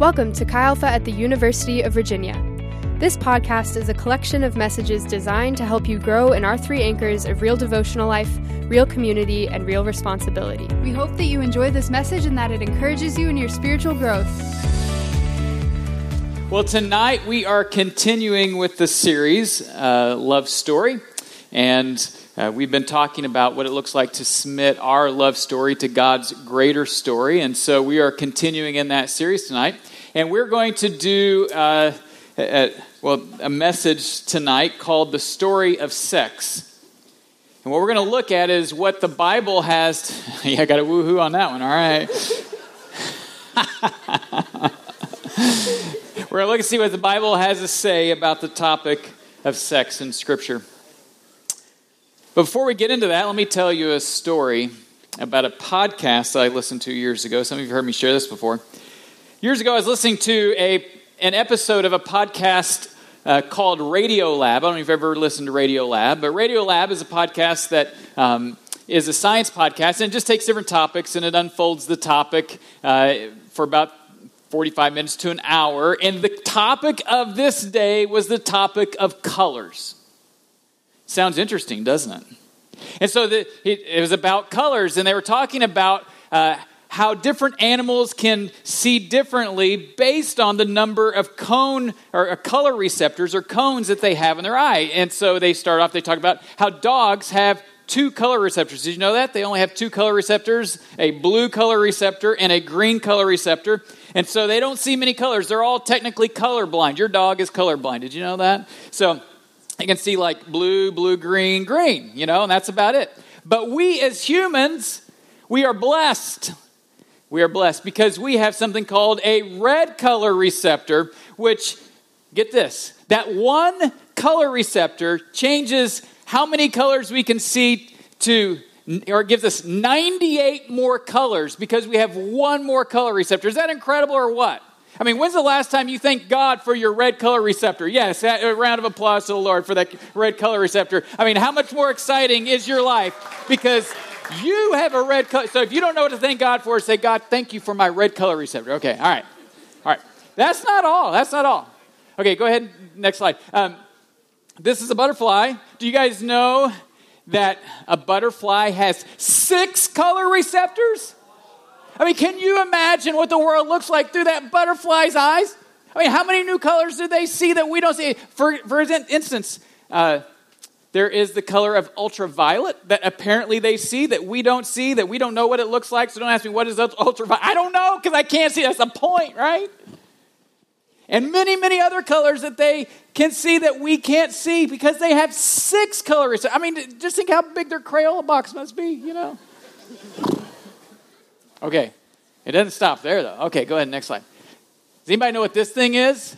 Welcome to Chi Alpha at the University of Virginia. This podcast is a collection of messages designed to help you grow in our three anchors of real devotional life, real community, and real responsibility. We hope that you enjoy this message and that it encourages you in your spiritual growth. Well, tonight we are continuing with the series, uh, Love Story. And uh, we've been talking about what it looks like to submit our love story to God's greater story. And so we are continuing in that series tonight. And we're going to do, uh, a, well, a message tonight called The Story of Sex. And what we're going to look at is what the Bible has. Yeah, I got a woohoo on that one. All right. we're going to look and see what the Bible has to say about the topic of sex in Scripture. Before we get into that, let me tell you a story about a podcast that I listened to years ago. Some of you have heard me share this before. Years ago, I was listening to a, an episode of a podcast uh, called Radio Lab. I don't know if you've ever listened to Radio Lab, but Radio Lab is a podcast that um, is a science podcast and it just takes different topics and it unfolds the topic uh, for about 45 minutes to an hour. And the topic of this day was the topic of colors. Sounds interesting, doesn't it? And so the, it, it, was about colors, and they were talking about uh, how different animals can see differently based on the number of cone or uh, color receptors or cones that they have in their eye. And so they start off, they talk about how dogs have two color receptors. Did you know that? They only have two color receptors a blue color receptor and a green color receptor. And so they don't see many colors. They're all technically colorblind. Your dog is colorblind. Did you know that? So you can see like blue, blue, green, green, you know, and that's about it. But we as humans, we are blessed. We are blessed because we have something called a red color receptor, which, get this, that one color receptor changes how many colors we can see to, or gives us 98 more colors because we have one more color receptor. Is that incredible or what? I mean, when's the last time you thank God for your red color receptor? Yes, a round of applause to the Lord for that red color receptor. I mean, how much more exciting is your life because you have a red color. So if you don't know what to thank God for, say, God, thank you for my red color receptor. Okay, all right. All right. That's not all. That's not all. Okay, go ahead. Next slide. Um, this is a butterfly. Do you guys know that a butterfly has six color receptors? I mean, can you imagine what the world looks like through that butterfly's eyes? I mean, how many new colors do they see that we don't see? For, for instance, uh, there is the color of ultraviolet that apparently they see that we don't see, that we don't know what it looks like. So don't ask me what is ultraviolet. I don't know because I can't see. That's the point, right? And many, many other colors that they can see that we can't see because they have six colors. I mean, just think how big their Crayola box must be, you know? Okay. It doesn't stop there, though. Okay, go ahead. Next slide. Does anybody know what this thing is?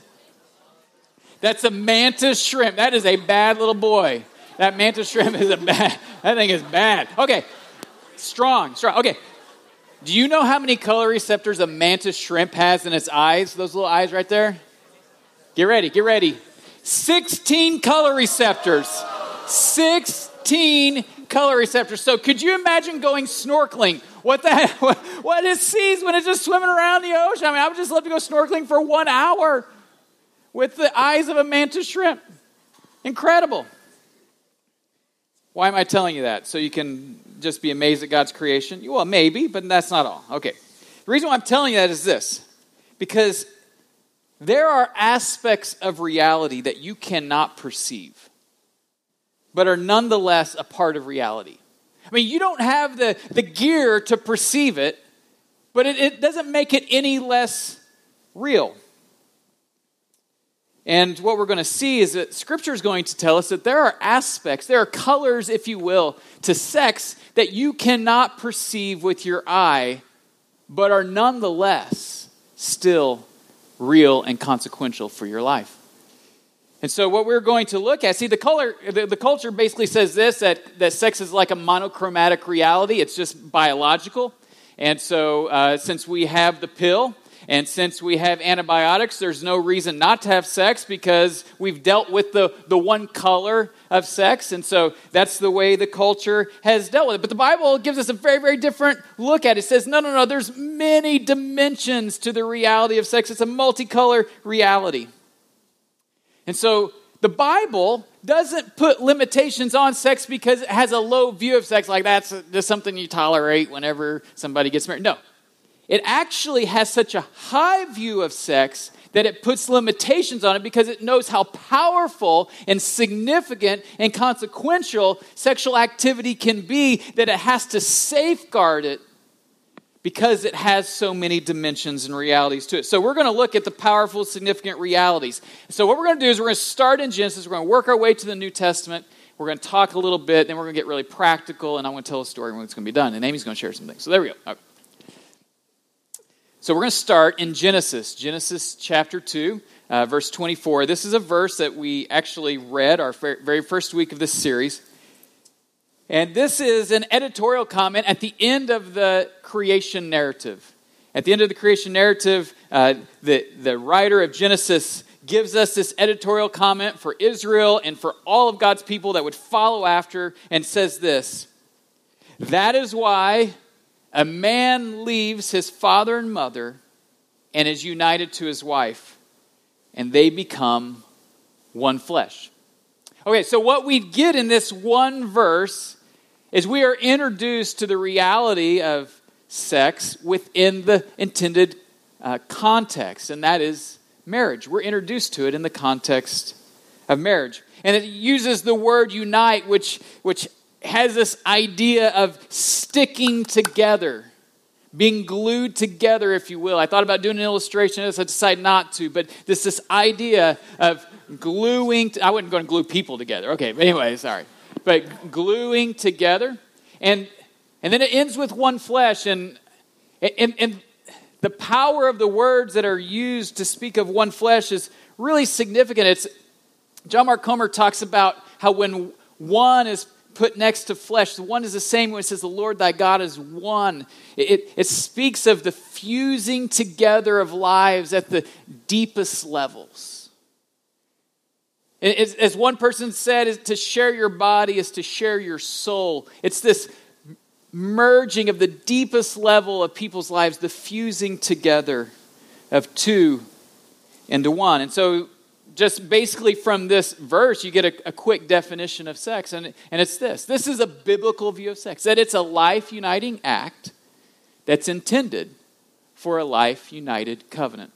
That's a mantis shrimp. That is a bad little boy. That mantis shrimp is a bad, that thing is bad. Okay. Strong, strong. Okay. Do you know how many color receptors a mantis shrimp has in its eyes? Those little eyes right there? Get ready, get ready. 16 color receptors. 16 color receptors. So could you imagine going snorkeling what the what, what it sees when it's just swimming around the ocean. I mean, I would just love to go snorkeling for one hour with the eyes of a mantis shrimp. Incredible. Why am I telling you that? So you can just be amazed at God's creation? Well, maybe, but that's not all. Okay. The reason why I'm telling you that is this because there are aspects of reality that you cannot perceive, but are nonetheless a part of reality. I mean, you don't have the, the gear to perceive it, but it, it doesn't make it any less real. And what we're going to see is that Scripture is going to tell us that there are aspects, there are colors, if you will, to sex that you cannot perceive with your eye, but are nonetheless still real and consequential for your life. And so, what we're going to look at, see, the color, the, the, culture basically says this that, that sex is like a monochromatic reality, it's just biological. And so, uh, since we have the pill, And since we have antibiotics, there's no reason not to have sex because we've dealt with the, the one color of sex. And so that's the way the culture has dealt with it. But the Bible gives us a very, very different look at it. It says, no, no, no, there's many dimensions to the reality of sex. It's a multicolor reality. And so the Bible doesn't put limitations on sex because it has a low view of sex, like that's just something you tolerate whenever somebody gets married. No. It actually has such a high view of sex that it puts limitations on it because it knows how powerful and significant and consequential sexual activity can be that it has to safeguard it because it has so many dimensions and realities to it. So, we're going to look at the powerful, significant realities. So, what we're going to do is we're going to start in Genesis, we're going to work our way to the New Testament, we're going to talk a little bit, then we're going to get really practical, and I'm going to tell a story when it's going to be done. And Amy's going to share some things. So, there we go. Okay. So, we're going to start in Genesis, Genesis chapter 2. Uh, verse 24. This is a verse that we actually read our very first week of this series. And this is an editorial comment at the end of the creation narrative. At the end of the creation narrative, uh, the, the writer of Genesis gives us this editorial comment for Israel and for all of God's people that would follow after and says this That is why a man leaves his father and mother and is united to his wife, and they become one flesh. Okay, so what we get in this one verse is we are introduced to the reality of sex within the intended uh, context, and that is marriage. We're introduced to it in the context of marriage. And it uses the word unite, which, which has this idea of sticking together, being glued together, if you will. I thought about doing an illustration of this, I decided not to, but this this idea of gluing, to, I wasn't going to glue people together. Okay, but anyway, sorry but gluing together. And, and then it ends with one flesh. And, and, and the power of the words that are used to speak of one flesh is really significant. It's, John Mark Comer talks about how when one is put next to flesh, the one is the same when it says the Lord thy God is one. It, it, it speaks of the fusing together of lives at the deepest levels. As one person said, to share your body is to share your soul. It's this merging of the deepest level of people's lives, the fusing together of two into one. And so, just basically from this verse, you get a, a, quick definition of sex, and, and it's this this is a biblical view of sex, that it's a life uniting act that's intended for a life united covenant.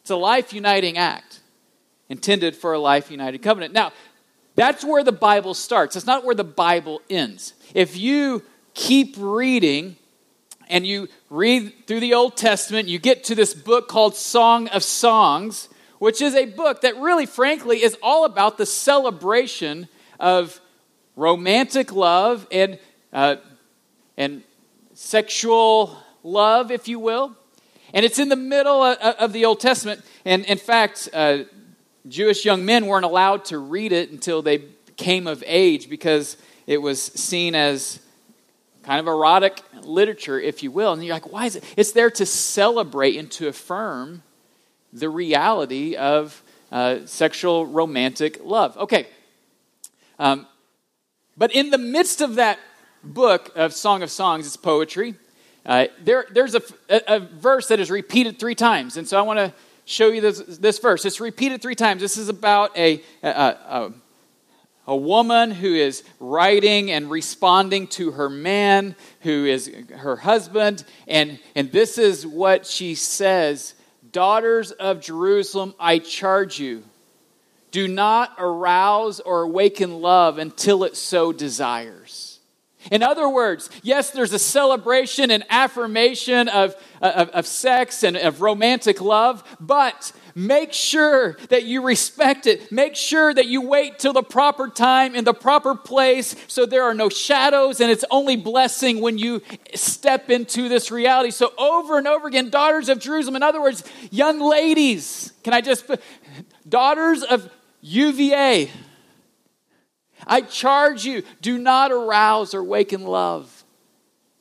It's a life uniting act intended for a life united covenant. Now, that's where the Bible starts. It's not where the Bible ends. If you keep reading and you read through the Old Testament, you get to this book called Song of Songs, which is a book that really, frankly, is all about the celebration of romantic love and, uh, and sexual love, if you will. And it's in the middle of, the Old Testament. And in fact, uh, Jewish young men weren't allowed to read it until they came of age because it was seen as kind of erotic literature, if you will. And you're like, why is it? It's there to celebrate and to affirm the reality of uh, sexual romantic love. Okay. Um, but in the midst of that book of Song of Songs, it's poetry. Uh, there, there's a, a, a verse that is repeated three times. And so I want to show you this, this verse. It's repeated three times. This is about a, a, a, a woman who is writing and responding to her man, who is her husband. And, and this is what she says Daughters of Jerusalem, I charge you, do not arouse or awaken love until it so desires. In other words, yes, there's a celebration and affirmation of, of, of, sex and of romantic love, but make sure that you respect it. Make sure that you wait till the proper time in the proper place so there are no shadows and it's only blessing when you step into this reality. So, over and over again, daughters of Jerusalem, in other words, young ladies, can I just daughters of UVA, I charge you, do not arouse or waken love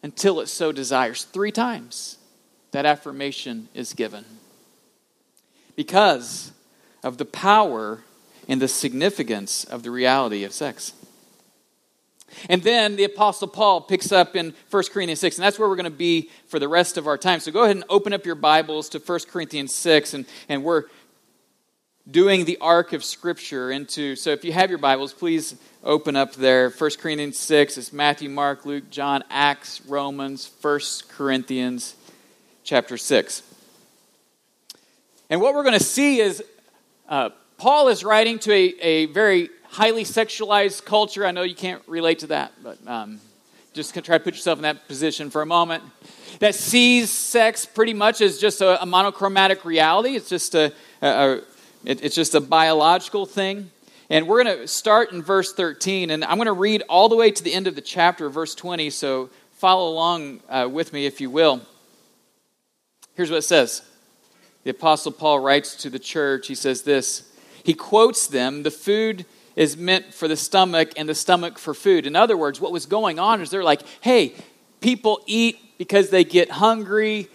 until it so desires. Three times. that affirmation is given? Because of the power and the significance of the reality of sex. And then the Apostle Paul picks up in 1 Corinthians 6, and that's where we're going to be for the rest of our time. So go ahead and open up your Bibles to 1 Corinthians 6, and, and we're doing the arc of Scripture into. So if you have your Bibles, please open up there. 1 Corinthians 6 is Matthew, Mark, Luke, John, Acts, Romans, 1 Corinthians chapter 6. And what we're going to see is uh, Paul is writing to a, a very highly sexualized culture. I know you can't relate to that, but um, just try to put yourself in that position for a moment. That sees sex pretty much as just a, a monochromatic reality. It's just a, a, it, it's just a biological thing. And we're going to start in verse 13, and I'm going to read all the way to the end of the chapter, verse 20, so follow along uh, with me if you will. Here's what it says The Apostle Paul writes to the church, he says this. He quotes them, the food is meant for the stomach and the stomach for food. In other words, what was going on is they're like, hey, people eat because they get hungry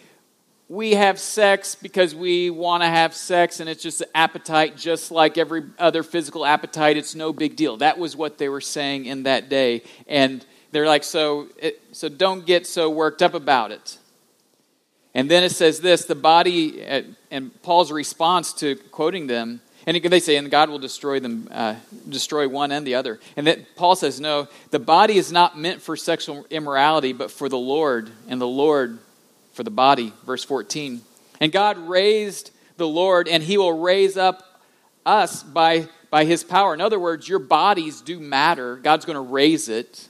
we have sex because we want to have sex and it's just an appetite just like every other physical appetite. It's no big deal. That was what they were saying in that day. And they're like so it, so don't get so worked up about it. And then it says this the body and paul's response to quoting them and they say and god will destroy them uh, destroy one and the other. And that paul says no the body is not meant for sexual immorality but for the lord and the lord for the body. Verse 14. And God raised the Lord, and he will raise up us by, by his power. In other words, your bodies do matter. God's going to raise it.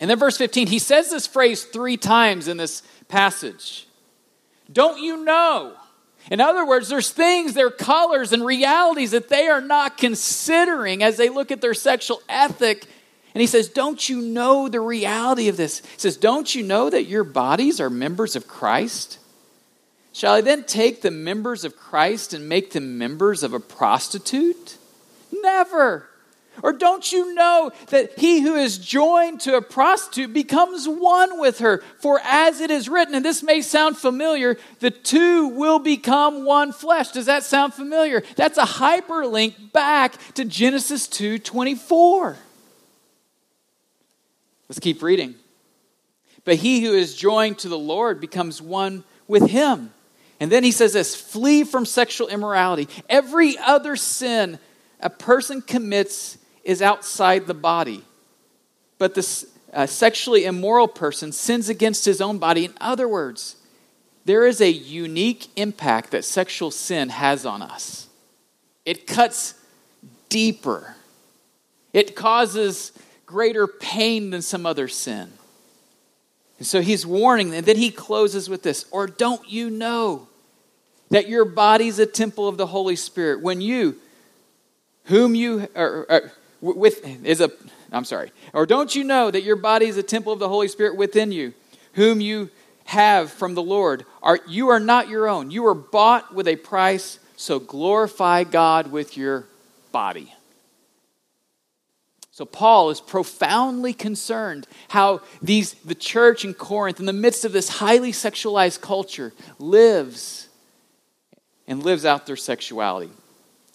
And then verse 15, he says this phrase three times in this passage. Don't you know? In other words, there's things, there are colors and realities that they are not considering as they look at their sexual ethic and he says, Don't you know the reality of this? He says, Don't you know that your bodies are members of Christ? Shall I then take the members of Christ and make them members of a prostitute? Never. Or don't you know that he who is joined to a prostitute becomes one with her? For as it is written, and this may sound familiar, the two will become one flesh. Does that sound familiar? That's a hyperlink back to Genesis 2 24. Let's keep reading. But he who is joined to the Lord becomes one with him. And then he says this flee from sexual immorality. Every other sin a person commits is outside the body. But the uh, sexually immoral person sins against his own body. In other words, there is a unique impact that sexual sin has on us. It cuts deeper, it causes greater pain than some other sin. And so he's warning, and then he closes with this Or don't you know that your body's a temple of the Holy Spirit? When you, whom you, or, with, is a, I'm sorry. Or don't you know that your body is a temple of the Holy Spirit within you, whom you have from the Lord? Are, you are not your own. You are bought with a price, so glorify God with your body. So Paul is profoundly concerned how these the church in Corinth in the midst of this highly sexualized culture lives and lives out their sexuality.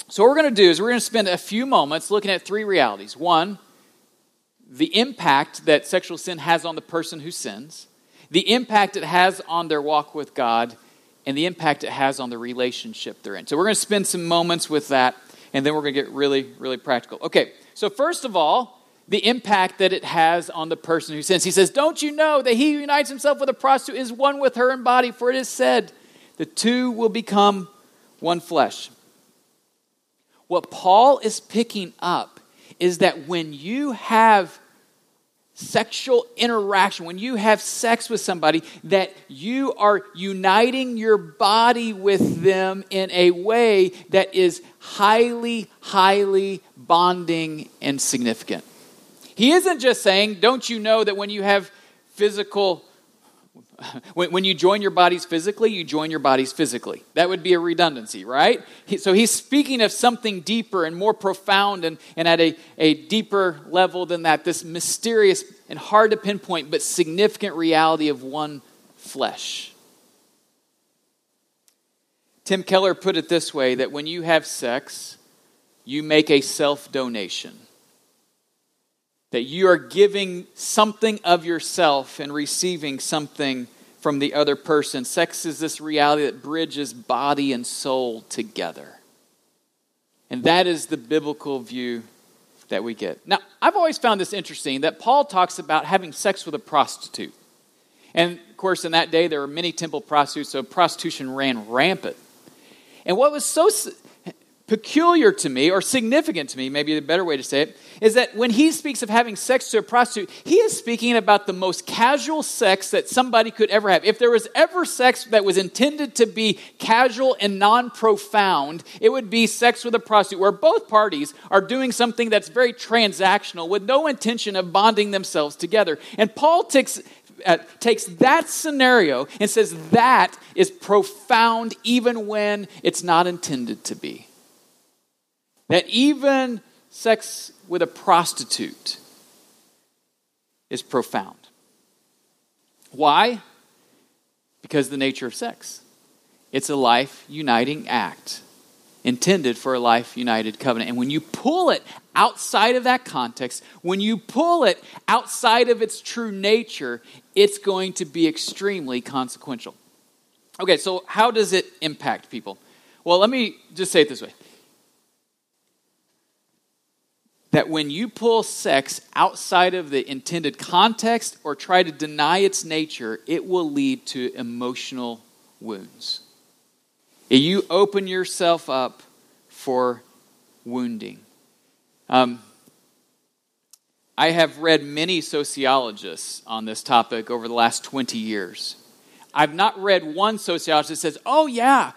So what we're going to do is we're going to spend a few moments looking at three realities. One, the impact that sexual sin has on the person who sins, the impact it has on their walk with God, and the impact it has on the relationship they're in. So we're going to spend some moments with that and then we're going to get really really practical. Okay. So, first of all, the impact that it has on the person who sins. He says, Don't you know that he who unites himself with a prostitute is one with her in body? For it is said, the two will become one flesh. What Paul is picking up is that when you have sexual interaction, when you have sex with somebody, that you are uniting your body with them in a way that is highly, highly bonding and significant. He isn't just saying, Don't you know that when you have physical when, when you join your bodies physically, you join your bodies physically. That would be a redundancy, right? He, so he's speaking of something deeper and more profound and, and at a, a deeper level than that. This mysterious and hard to pinpoint, but significant reality of one flesh. Tim Keller put it this way that when you have sex, you make a self donation. That you are giving something of yourself and receiving something from the other person. Sex is this reality that bridges body and soul together. And that is the biblical view that we get. Now, I've always found this interesting that Paul talks about having sex with a prostitute. And of course, in that day, there were many temple prostitutes, so prostitution ran rampant. And what was so peculiar to me, or significant to me, maybe a better way to say it, is that when he speaks of having sex to a prostitute, he is speaking about the most casual sex that somebody could ever have. If there was ever sex that was intended to be casual and non profound, it would be sex with a prostitute, where both parties are doing something that's very transactional with no intention of bonding themselves together. And Paul takes, uh, takes that scenario and says that is profound even when it's not intended to be. That even sex with a prostitute is profound. Why? Because the nature of sex. It's a life uniting act intended for a life united covenant. And when you pull it outside of that context, when you pull it outside of its true nature, it's going to be extremely consequential. Okay, so how does it impact people? Well, let me just say it this way that when you pull sex outside of the intended context or try to deny its nature, it will lead to emotional wounds. You open yourself up for wounding. Um, I have read many sociologists on this topic over the last 20 years. I've not read one sociologist that says, oh, yeah,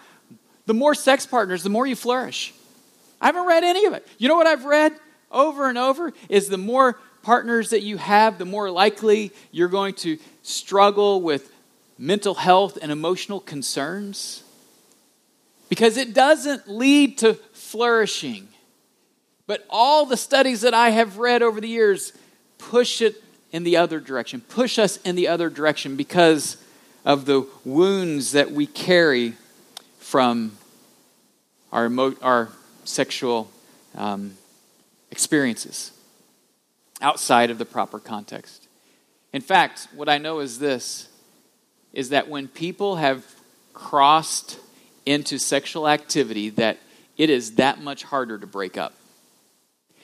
the more sex partners, the more you flourish. I haven't read any of it. You know what I've read? Over and over is the more partners that you have, the more likely you're going to struggle with mental health and emotional concerns. Because it doesn't lead to flourishing. But all the studies that I have read over the years push it in the other direction, push us in the other direction because of the wounds that we carry from our, emo- our sexual um, experiences outside of the proper context. In fact, what I know is this is that when people have crossed into sexual activity that it is that much harder to break up.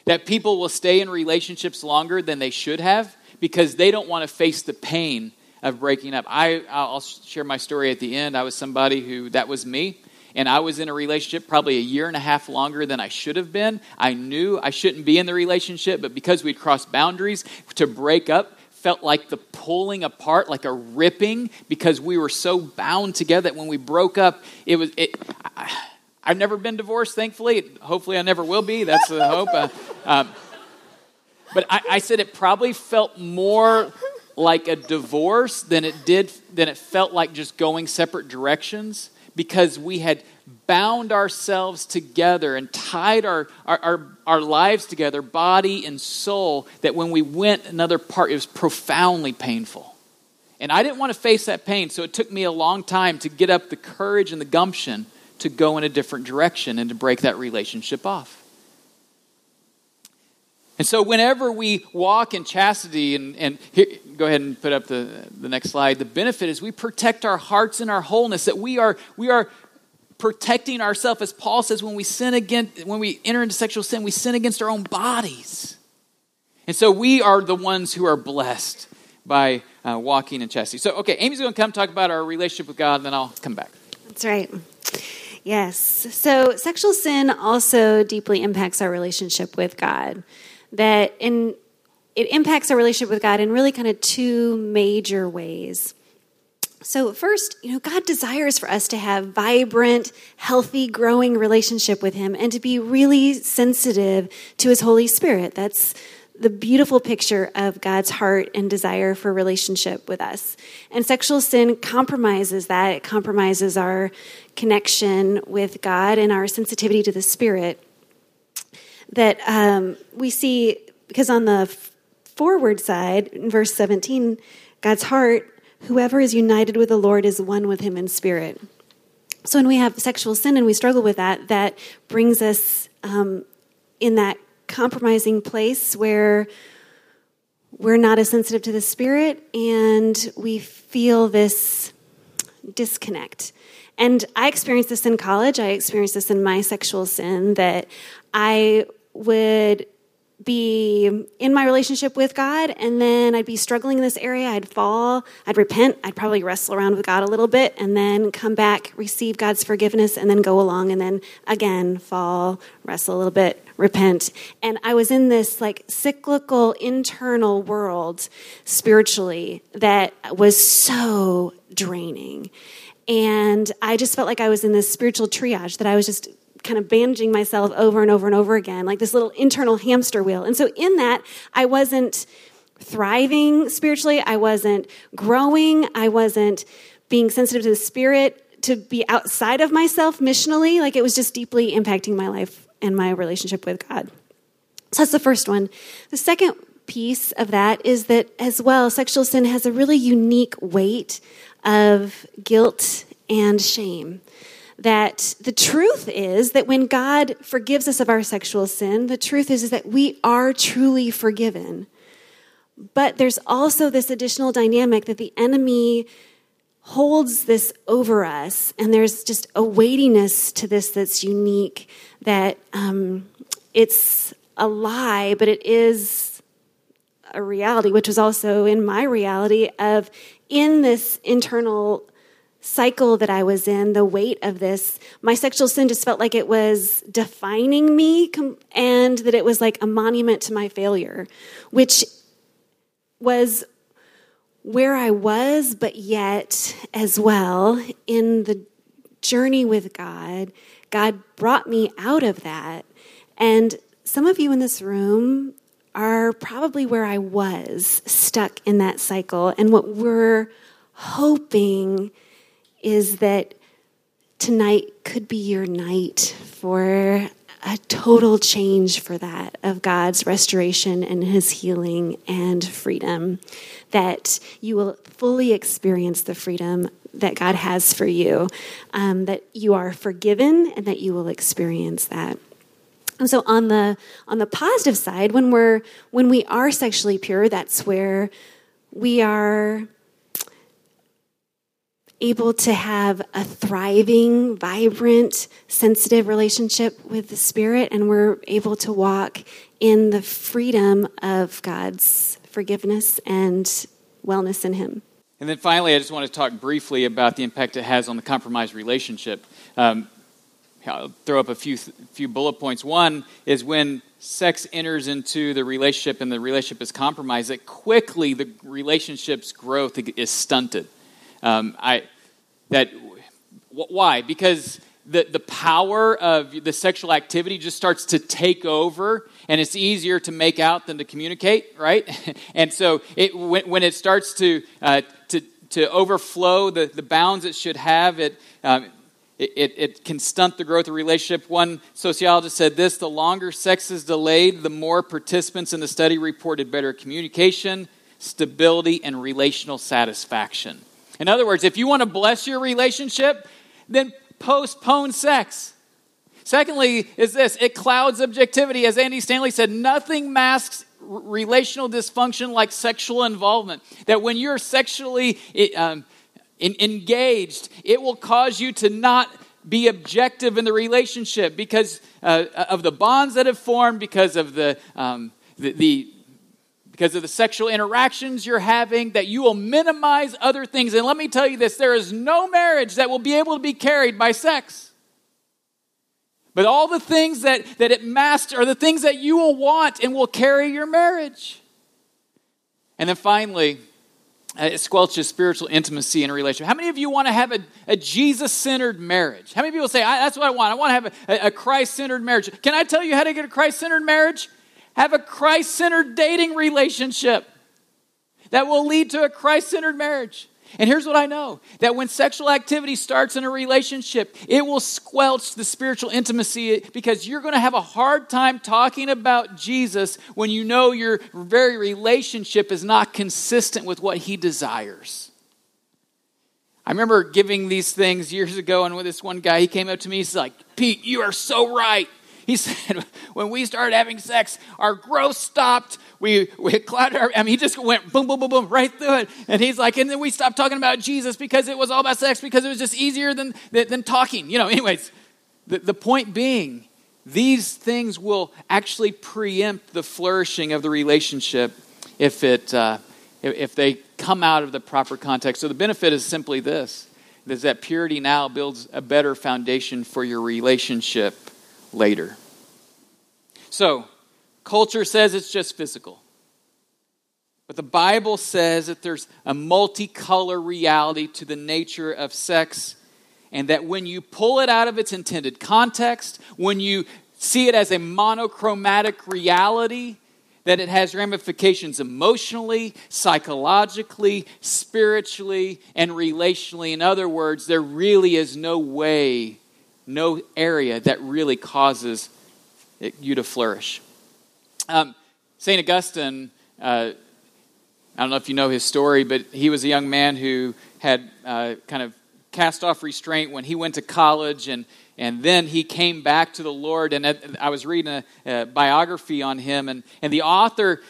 That people will stay in relationships longer than they should have because they don't want to face the pain of breaking up. I, I'll share my story at the end. I was somebody who, that was me and I was in a relationship probably a year and a half longer than I should have been. I knew I shouldn't be in the relationship, but because we'd crossed boundaries, to break up felt like the pulling apart, like a ripping, because we were so bound together that when we broke up, it was. It, I, have never been divorced, thankfully. Hopefully, I never will be. That's the hope. Uh, um, but I, I said it probably felt more like a divorce than it did than it felt like just going separate directions because we had bound ourselves together and tied our, our, our, our, lives together, body and soul, that when we went another part, it was profoundly painful. And I didn't want to face that pain, so it took me a long time to get up the courage and the gumption to go in a different direction and to break that relationship off. And so, whenever we walk in chastity, and, and here, go ahead and put up the, the next slide, the benefit is we protect our hearts and our wholeness, that we are, we are protecting ourselves, as Paul says, when we sin against, when we enter into sexual sin, we sin against our own bodies. And so, we are the ones who are blessed by uh, walking in chastity. So, okay, Amy's going to come talk about our relationship with God, and then I'll come back. That's right. Yes. So, sexual sin also deeply impacts our relationship with God that in it impacts our relationship with God in really kind of two major ways. So, first, you know, God desires for us to have vibrant, healthy, growing relationship with him and to be really sensitive to his Holy Spirit. That's the beautiful picture of God's heart and desire for relationship with us. And sexual sin compromises that. It compromises our connection with God and our sensitivity to the Spirit that um, we see, because on the forward side, in verse 17, God's heart, whoever is united with the Lord is one with him in spirit. So when we have sexual sin and we struggle with that, that brings us um, in that compromising place where we're not as sensitive to the spirit and we feel this disconnect. And I experienced this in college. I experienced this in my sexual sin that I would be in my relationship with God, and then I'd be struggling in this area. I'd fall, I'd repent, I'd probably wrestle around with God a little bit, and then come back, receive God's forgiveness, and then go along, and then again fall, wrestle a little bit, repent. And I was in this like cyclical internal world spiritually that was so draining. And I just felt like I was in this spiritual triage that I was just kind of bandaging myself over and over and over again, like this little internal hamster wheel. And so in that, I wasn't thriving spiritually, I wasn't growing, I wasn't being sensitive to the spirit, to be outside of myself missionally. Like it was just deeply impacting my life and my relationship with God. So that's the first one. The second piece of that is that as well, sexual sin has a really unique weight of guilt and shame that the truth is that when God forgives us of our sexual sin, the truth is, is that we are truly forgiven. But there's also this additional dynamic that the enemy holds this over us, and there's just a weightiness to this that's unique, that um, it's a lie, but it is a reality, which was also in my reality of in this internal cycle that I was in, the weight of this, my sexual sin just felt like it was defining me and that it was like a monument to my failure, which was where I was, but yet as well in the journey with God, God brought me out of that. And some of you in this room are probably where I was stuck in that cycle. And what we're hoping is that tonight could be your night for a total change for that of God's restoration and His healing and freedom. That you will fully experience the freedom that God has for you, um, that you are forgiven, and that you will experience that. And so on the on the positive side, when we're when we are sexually pure, that's where we are able to have a thriving, vibrant, sensitive relationship with the Spirit, and we're able to walk in the freedom of God's forgiveness and wellness in Him. And then finally, I just want to talk briefly about the impact it has on the compromised relationship. Um, I'll throw up a few few bullet points. One is when sex enters into the relationship and the relationship is compromised, that quickly the relationship's growth is stunted. Um, I that why? Because the, the power of the sexual activity just starts to take over and it's easier to make out than to communicate right? And so it, when, when it starts to, uh, to, to overflow the, the bounds it should have it, um, it, it, it, can stunt the growth of relationship. One sociologist said this the longer sex is delayed the more participants in the study reported better communication stability and relational satisfaction in other words, if you want to bless your relationship, then postpone sex. Secondly, is this it clouds objectivity. As Andy Stanley said, nothing masks relational dysfunction like sexual involvement. That when you're sexually um, engaged, it will cause you to not be objective in the relationship because uh, of the bonds that have formed, because of the, um, the, the because of the sexual interactions you're having, that you will minimize other things. And let me tell you this there is no marriage that will be able to be carried by sex. But all the things that, that it masks are the things that you will want and will carry your marriage. And then finally, uh, it squelches spiritual intimacy in a relationship. How many of you want to have a, a Jesus centered marriage? How many people say, That's what I want? I want to have a, a Christ centered marriage. Can I tell you how to get a Christ centered marriage? Have a Christ centered dating relationship that will lead to a Christ centered marriage. And here's what I know that when sexual activity starts in a relationship, it will squelch the spiritual intimacy because you're going to have a hard time talking about Jesus when you know your very relationship is not consistent with what he desires. I remember giving these things years ago, and with this one guy, he came up to me, he's like, Pete, you are so right. He said, when we started having sex, our growth stopped. We, we clouded our, I mean, he just went boom, boom, boom, boom, right through it. And he's like, and then we stopped talking about Jesus because it was all about sex because it was just easier than, than, than talking. You know, anyways, the, the point being, these things will actually preempt the flourishing of the relationship if, it, uh, if they come out of the proper context. So the benefit is simply this is that purity now builds a better foundation for your relationship later. So, culture says it's just physical. But the Bible says that there's a multicolor reality to the nature of sex, and that when you pull it out of its intended context, when you see it as a monochromatic reality, that it has ramifications emotionally, psychologically, spiritually, and relationally. In other words, there really is no way no area that really causes it, you to flourish. Um, St. Augustine, uh, I don't know if you know his story, but he was a young man who had uh, kind of cast off restraint when he went to college and and then he came back to the Lord. And I was reading a, a, biography on him, and, and the author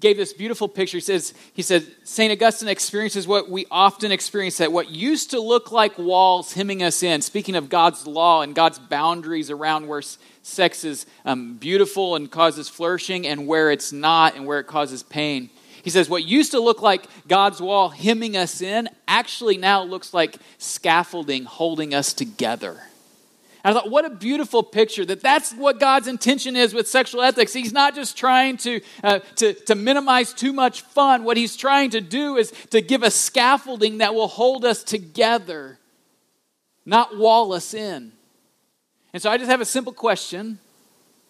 gave this beautiful picture. He says, he said, St. Augustine experiences what we often experience that what used to look like walls hemming us in, speaking of God's law and God's boundaries around where sex is um, beautiful and causes flourishing and where it's not and where it causes pain. He says, What used to look like God's wall hemming us in actually now looks like scaffolding holding us together. I thought, what a beautiful picture that that's what God's intention is with sexual ethics. He's not just trying to, uh, to, to minimize too much fun. What he's trying to do is to give a scaffolding that will hold us together, not wall us in. And so I just have a simple question. And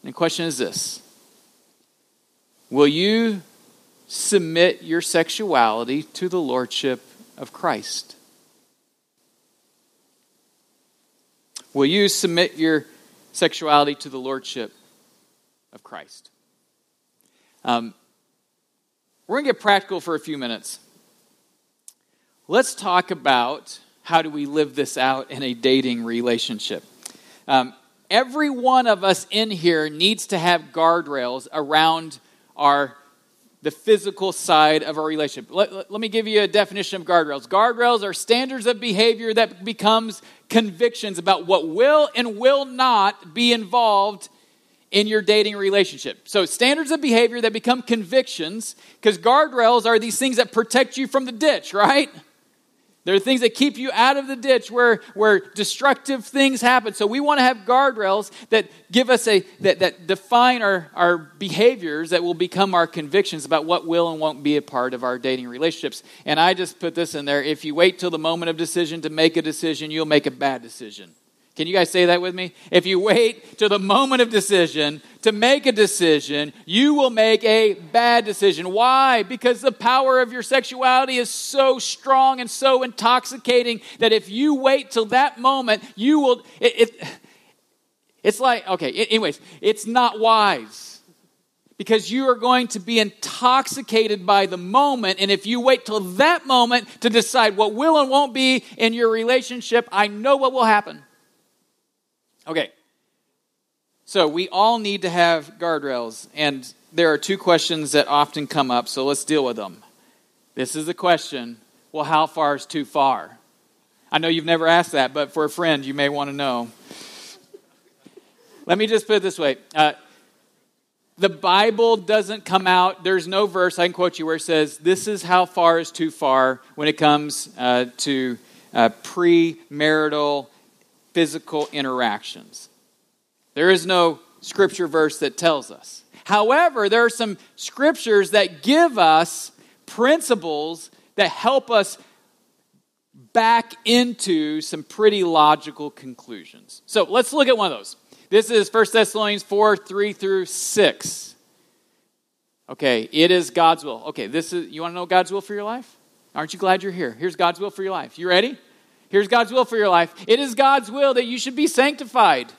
the question is this Will you submit your sexuality to the Lordship of Christ? Will you submit your sexuality to the lordship of Christ? Um, we're going to get practical for a few minutes. Let's talk about how do we live this out in a dating relationship. Um, every one of us in here needs to have guardrails around our the physical side of our relationship. Let, let, let, me give you a definition of guardrails. Guardrails are standards of behavior that becomes convictions about what will and will not be involved in your dating relationship. So standards of behavior that become convictions because guardrails are these things that protect you from the ditch, right? There are things that keep you out of the ditch where, where destructive things happen. So we want to have guardrails that give us a that, that define our, our behaviors that will become our convictions about what will and won't be a part of our dating relationships. And I just put this in there. If you wait till the moment of decision to make a decision, you'll make a bad decision. Can you guys say that with me? If you wait to the moment of decision to make a decision, you will make a bad decision. Why? Because the power of your sexuality is so strong and so intoxicating that if you wait till that moment, you will. It, it, it's like, okay, anyways, it's not wise because you are going to be intoxicated by the moment. And if you wait till that moment to decide what will and won't be in your relationship, I know what will happen. Okay. So we all need to have guardrails, and there are two questions that often come up, so let's deal with them. This is the question well, how far is too far? I know you've never asked that, but for a friend, you may want to know. Let me just put it this way. Uh, the Bible doesn't come out, there's no verse, I can quote you, where it says, This is how far is too far when it comes uh, to uh, premarital physical interactions. There is no scripture verse that tells us. However, there are some scriptures that give us principles that help us back into some pretty logical conclusions. So let's look at one of those. This is 1 Thessalonians 4 3 through 6. Okay, it is God's will. Okay, this is you want to know God's will for your life? Aren't you glad you're here? Here's God's will for your life. You ready? Here's God's will for your life it is God's will that you should be sanctified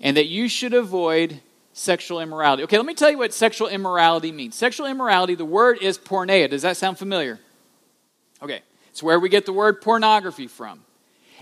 and that you should avoid sexual immorality. Okay, let me tell you what sexual immorality means. Sexual immorality, the word is porneia. Does that sound familiar? Okay. It's where we get the word pornography from.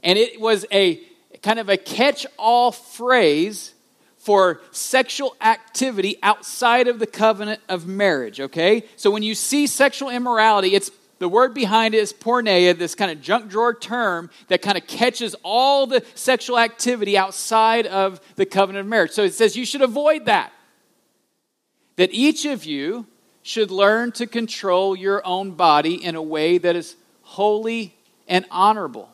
And it was a kind of a catch all phrase for sexual activity outside of the covenant of marriage, okay? So when you see sexual immorality, it's the word behind it is porneia, this kind of junk drawer term that kind of catches all the sexual activity outside of the covenant of marriage. So it says you should avoid that. That each of you should learn to control your own body in a way that is holy and honorable,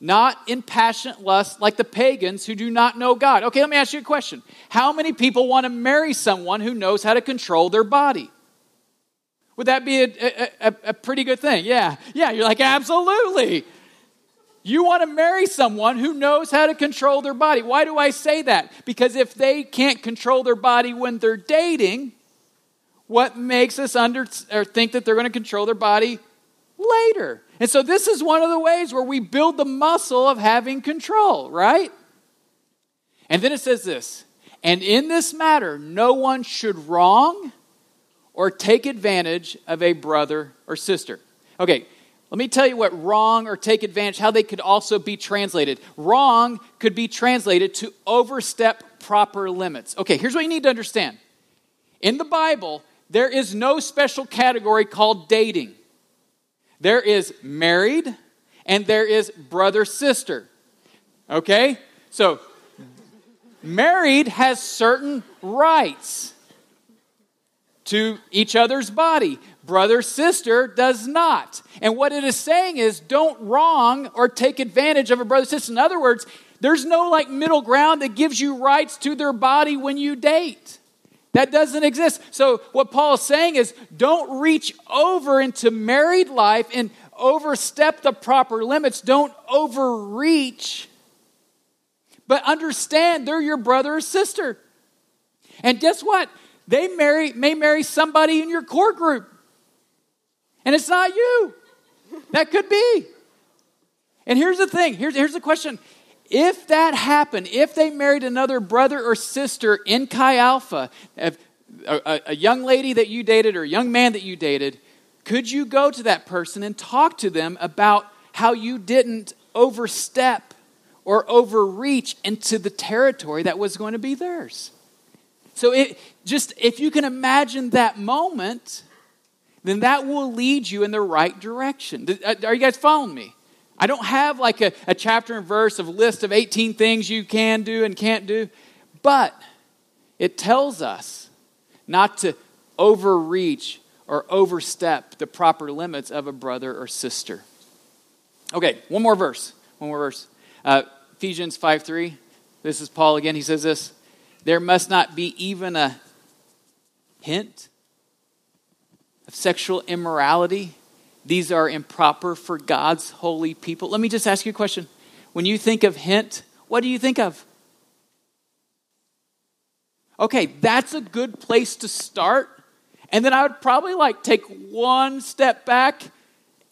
not in passionate lust like the pagans who do not know God. Okay, let me ask you a question. How many people want to marry someone who knows how to control their body? Would that be a, a, a, pretty good thing? Yeah. Yeah, you're like, absolutely. You want to marry someone who knows how to control their body. Why do I say that? Because if they can't control their body when they're dating, what makes us under or think that they're going to control their body later? And so this is one of the ways where we build the muscle of having control, right? And then it says this, and in this matter, no one should wrong or take advantage of a brother or sister. Okay, let me tell you what wrong or take advantage, how they could also be translated. Wrong could be translated to overstep proper limits. Okay, here's what you need to understand. In the Bible, there is no special category called dating. There is married and there is brother sister. Okay? So, married has certain rights to each other's body. Brother, sister does not. And what it is saying is don't wrong or take advantage of a brother, sister. In other words, there's no like middle ground that gives you rights to their body when you date. That doesn't exist. So, what Paul is saying is don't reach over into married life and overstep the proper limits. Don't overreach. But understand they're your brother or sister. And guess what? They marry, may marry somebody in your core group. And it's not you. That could be. And here's the thing here's, here's the question. If that happened, if they married another brother or sister in Chi Alpha, a, a, a young lady that you dated or a young man that you dated, could you go to that person and talk to them about how you didn't overstep or overreach into the territory that was going to be theirs? So it just if you can imagine that moment, then that will lead you in the right direction. Uh, are you guys following me? I don't have like a, a chapter and verse of list of 18 things you can do and can't do, but it tells us not to overreach or overstep the proper limits of a brother or sister. Okay, one more verse. One more verse. Uh, Ephesians 5 3. This is Paul again. He says this there must not be even a hint of sexual immorality. These are improper for God's holy people. Let me just ask you a question. When you think of hint, what do you think of? Okay, that's a good place to start. And then I would probably like take one step back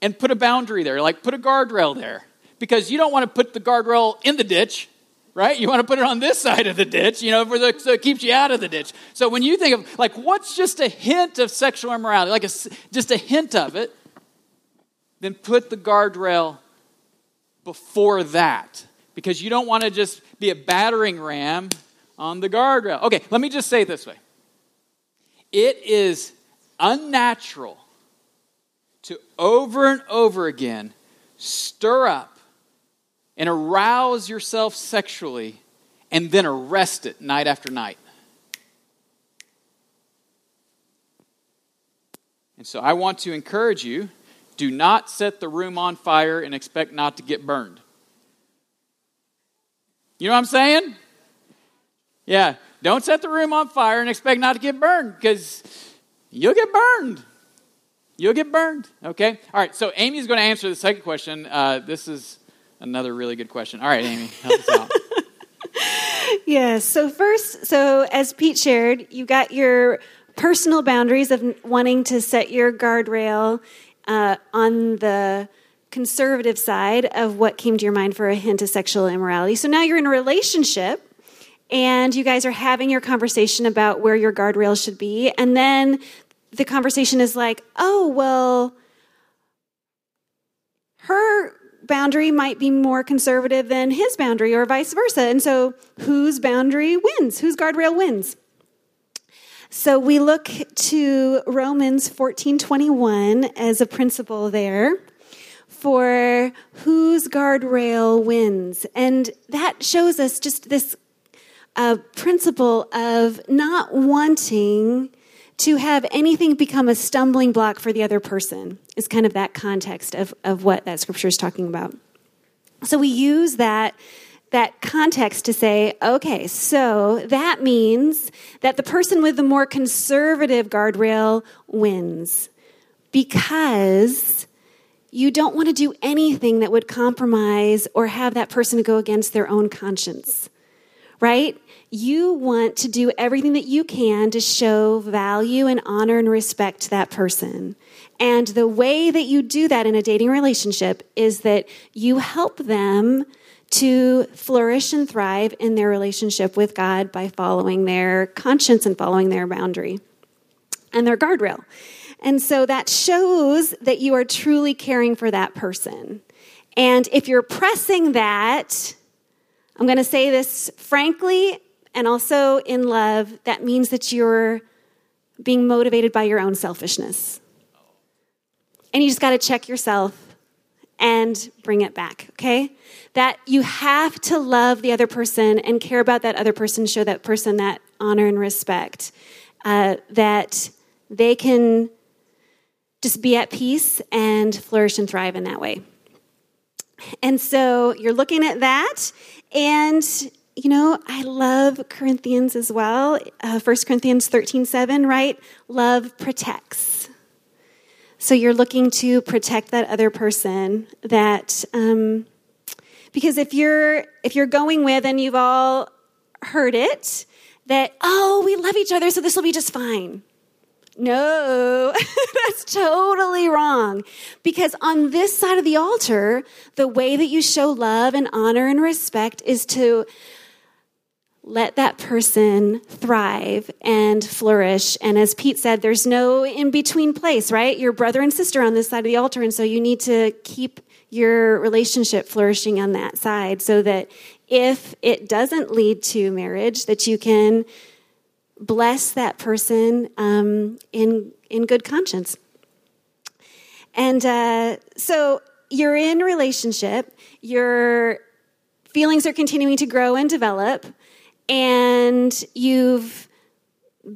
and put a boundary there, like put a guardrail there. Because you don't want to put the guardrail in the ditch right? You want to put it on this side of the ditch, you know, for the, so it keeps you out of the ditch. So when you think of, like, what's just a hint of sexual immorality, like a, just a hint of it, then put the guardrail before that because you don't want to just be a battering ram on the guardrail. Okay, let me just say it this way it is unnatural to over and over again stir up and arouse yourself sexually and then arrest it night after night. And so I want to encourage you do not set the room on fire and expect not to get burned. You know what I'm saying? Yeah, don't set the room on fire and expect not to get burned because you'll get burned. You'll get burned. Okay? All right, so Amy's going to answer the second question. Uh, this is another really good question. All right, Amy, help us out. yes. So first, so as Pete shared, you got your personal boundaries of wanting to set your guardrail uh, on the conservative side of what came to your mind for a hint of sexual immorality. So now you're in a relationship and you guys are having your conversation about where your guardrail should be. And then the conversation is like, oh, well, her boundary might be more conservative than his boundary or vice versa. And so whose boundary wins? Whose guardrail wins? So we look to Romans 14:21 as a principle there for whose guardrail wins. And that shows us just this uh, principle of not wanting to have anything become a stumbling block for the other person is kind of that context of, of what that scripture is talking about. So we use that that context to say, okay, so that means that the person with the more conservative guardrail wins because you don't want to do anything that would compromise or have that person go against their own conscience, right? You want to do everything that you can to show value and honor and respect to that person. And the way that you do that in a dating relationship is that you help them to flourish and thrive in their relationship with God by following their conscience and following their boundary and their guardrail. And so that shows that you are truly caring for that person. And if you're pressing that, I'm going to say this frankly and also in love, that means that you're being motivated by your own selfishness. And you just got to check yourself and bring it back, okay? That you have to love the other person and care about that other person, show that person that honor and respect, uh, that they can just be at peace and flourish and thrive in that way. And so you're looking at that, and you know, I love Corinthians as well. Uh, 1 Corinthians 13 7, right? Love protects. So you're looking to protect that other person that, um, because if you're, if you're going with, and you've all heard it, that, oh, we love each other, so this will be just fine. No, that's totally wrong. Because on this side of the altar, the way that you show love and honor and respect is to let that person thrive and flourish. And as Pete said, there's no in between place, right? Your brother and sister on this side of the altar. And so you need to keep your relationship flourishing on that side so that if it doesn't lead to marriage, that you can bless that person um, in, in good conscience. And uh, so you're in relationship, your feelings are continuing to grow and develop and you've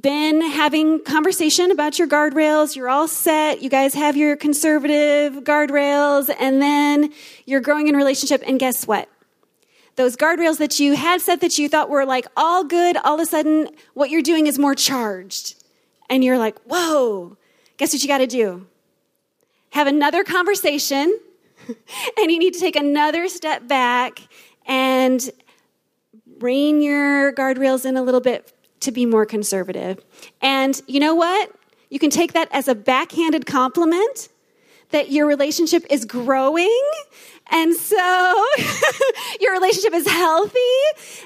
been having conversation about your guardrails. You're all set. You guys have your conservative guardrails and then you're growing in relationship and guess what? Those guardrails that you had set that you thought were like all good all of a sudden what you're doing is more charged. And you're like whoa guess what you got to do? Have another conversation and you need to take another step back and rein your guardrails in a little bit to be more conservative. And you know what? You can take that as a backhanded compliment that your relationship is growing. And so your relationship is healthy.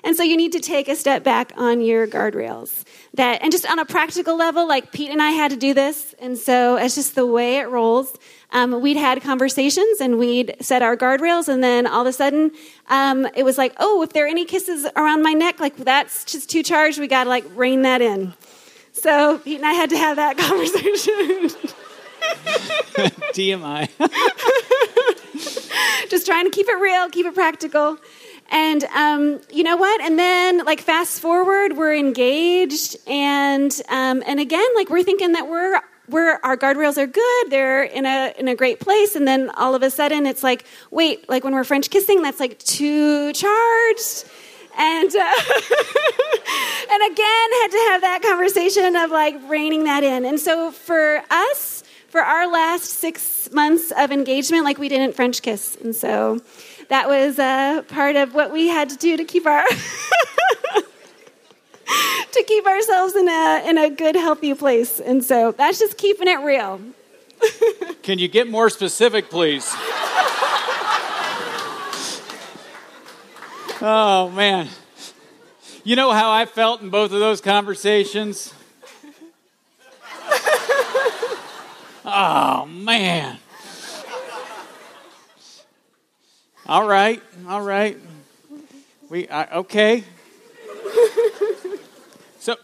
And so you need to take a step back on your guardrails. That, and just on a practical level, like Pete and I had to do this. And so it's just the way it rolls um, we'd had conversations and we'd set our guardrails, and then all of a sudden, um, it was like, oh, if there are any kisses around my neck, like that's just too charged. We got to like rein that in. So Pete and I had to have that conversation. TMI. just trying to keep it real, keep it practical. And um, you know what? And then, like, fast forward, we're engaged, and um, and again, like, we're thinking that we're we're our guardrails are good they're in a in a great place and then all of a sudden it's like wait like when we're french kissing that's like too charged. And uh, and again had to have that conversation of like reining that in. And so for us for our last six months of engagement like we didn't french kiss. And so that was uh, part of what we had to do to keep our to keep ourselves in a in a good, healthy place. And so that's just keeping it real. Can you get more specific, please? oh man. You know how I felt in both of those conversations? oh man. All right, all right. We uh, okay. so,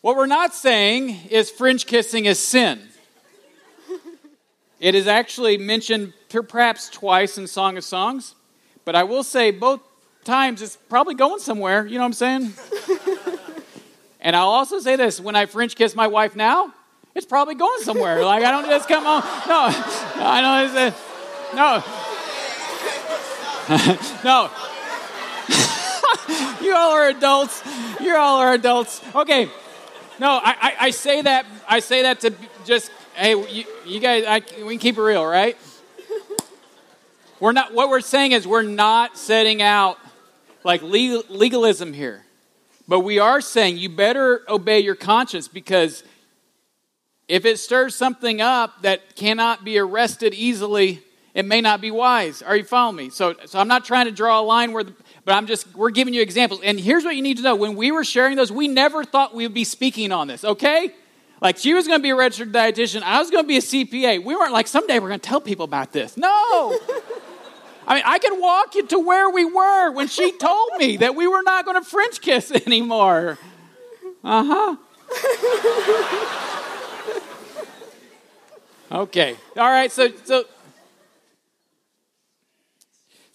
what we're not saying is French kissing is sin. It is actually mentioned perhaps twice in Song of Songs, but I will say both times it's probably going somewhere. You know what I'm saying? and I'll also say this when I French kiss my wife now, it's probably going somewhere. Like, I don't just come home. No, I know. No. no. you all are adults. You all are adults. Okay. No, I, I, I say that. I say that to just hey, you, you guys. I, we can keep it real, right? We're not. What we're saying is we're not setting out like legal, legalism here, but we are saying you better obey your conscience because if it stirs something up that cannot be arrested easily, it may not be wise. Are you following me? So, so I'm not trying to draw a line where, the, but I'm just, we're giving you examples. And here's what you need to know. When we were sharing those, we never thought we would be speaking on this, okay? Like she was going to be a registered dietitian, I was going to be a CPA. We weren't like, someday we're going to tell people about this. No. I mean, I can walk you to where we were when she told me that we were not going to French kiss anymore. Uh huh. Okay. All right. So, so,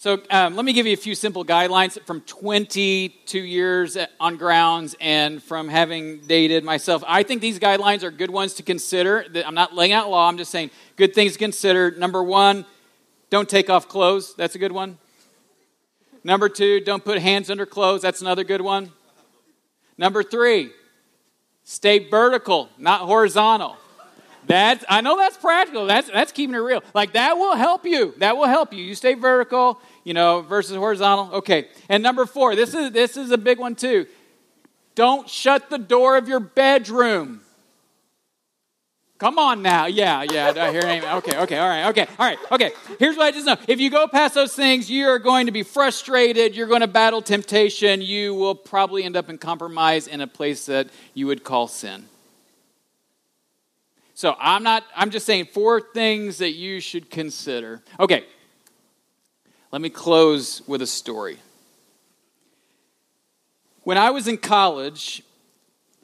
so um, let me give you a few simple guidelines from 22 years on grounds and from having dated myself. I think these guidelines are good ones to consider. I'm not laying out law. I'm just saying good things to consider. Number one, don't take off clothes. That's a good one. Number two, don't put hands under clothes. That's another good one. Number three, stay vertical, not horizontal. That's I know that's practical. That's that's keeping it real. Like that will help you. That will help you. You stay vertical, you know, versus horizontal. Okay. And number four, this is this is a big one too. Don't shut the door of your bedroom. Come on now. Yeah, yeah. I hear amen. Okay, okay, all right, okay, all right, okay. Here's what I just know. If you go past those things, you're going to be frustrated. You're going to battle temptation. You will probably end up in compromise in a place that you would call sin. So I'm not, I'm just saying four things that you should consider. Okay, let me close with a story. When I was in college,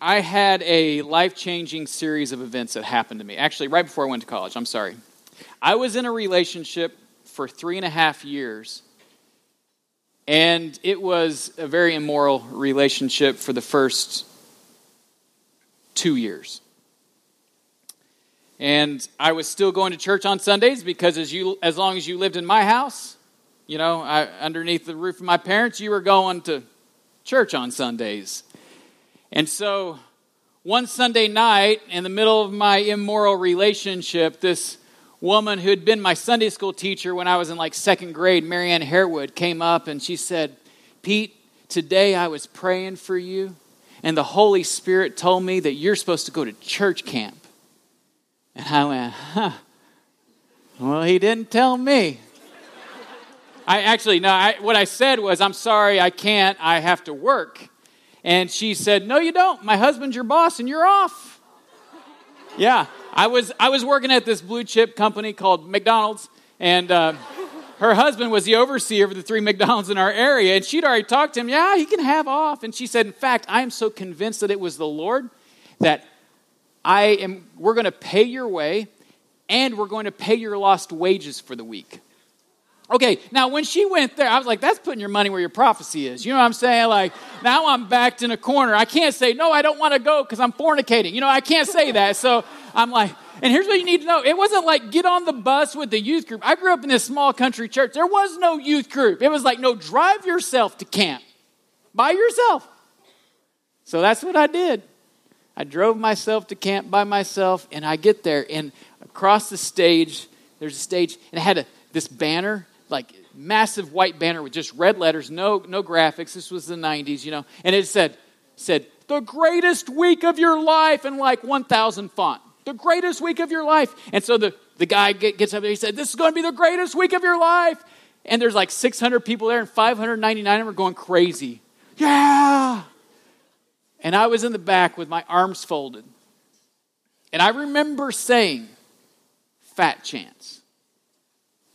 I had a life changing series of events that happened to me. Actually, right before I went to college, I'm sorry. I was in a relationship for three and a half years, and it was a very immoral relationship for the first two years. And I was still going to church on Sundays because as, you, as long as you lived in my house, you know, I, underneath the roof of my parents, you were going to church on Sundays. And so one Sunday night, in the middle of my immoral relationship, this woman who had been my Sunday school teacher when I was in like second grade, Marianne Harewood, came up and she said, Pete, today I was praying for you, and the Holy Spirit told me that you're supposed to go to church camp. And I went, huh. Well, he didn't tell me. I actually, no, I, what I said was, I'm sorry, I can't, I have to work. And she said, No, you don't. My husband's your boss and you're off. yeah, I was, I was working at this blue chip company called McDonald's, and uh, her husband was the overseer of the three McDonald's in our area, and she'd already talked to him, Yeah, he can have off. And she said, In fact, I am so convinced that it was the Lord that I am, we're going to pay your way and we're going to pay your lost wages for the week. Okay, now when she went there, I was like, that's putting your money where your prophecy is. You know what I'm saying? Like, now I'm backed in a corner. I can't say, no, I don't want to go because I'm fornicating. You know, I can't say that. So I'm like, and here's what you need to know it wasn't like get on the bus with the youth group. I grew up in this small country church. There was no youth group. It was like, no, drive yourself to camp by yourself. So that's what I did. I drove myself to camp by myself, and I get there, and across the stage, there's a stage, and it had a, this banner, like massive white banner with just red letters, no, no graphics. This was the 90s, you know, and it said, said, the greatest week of your life in like 1,000 font. The greatest week of your life. And so the, the guy gets up there, he said, This is going to be the greatest week of your life. And there's like 600 people there, and 599 of them are going crazy. Yeah! And I was in the back with my arms folded. And I remember saying, fat chance.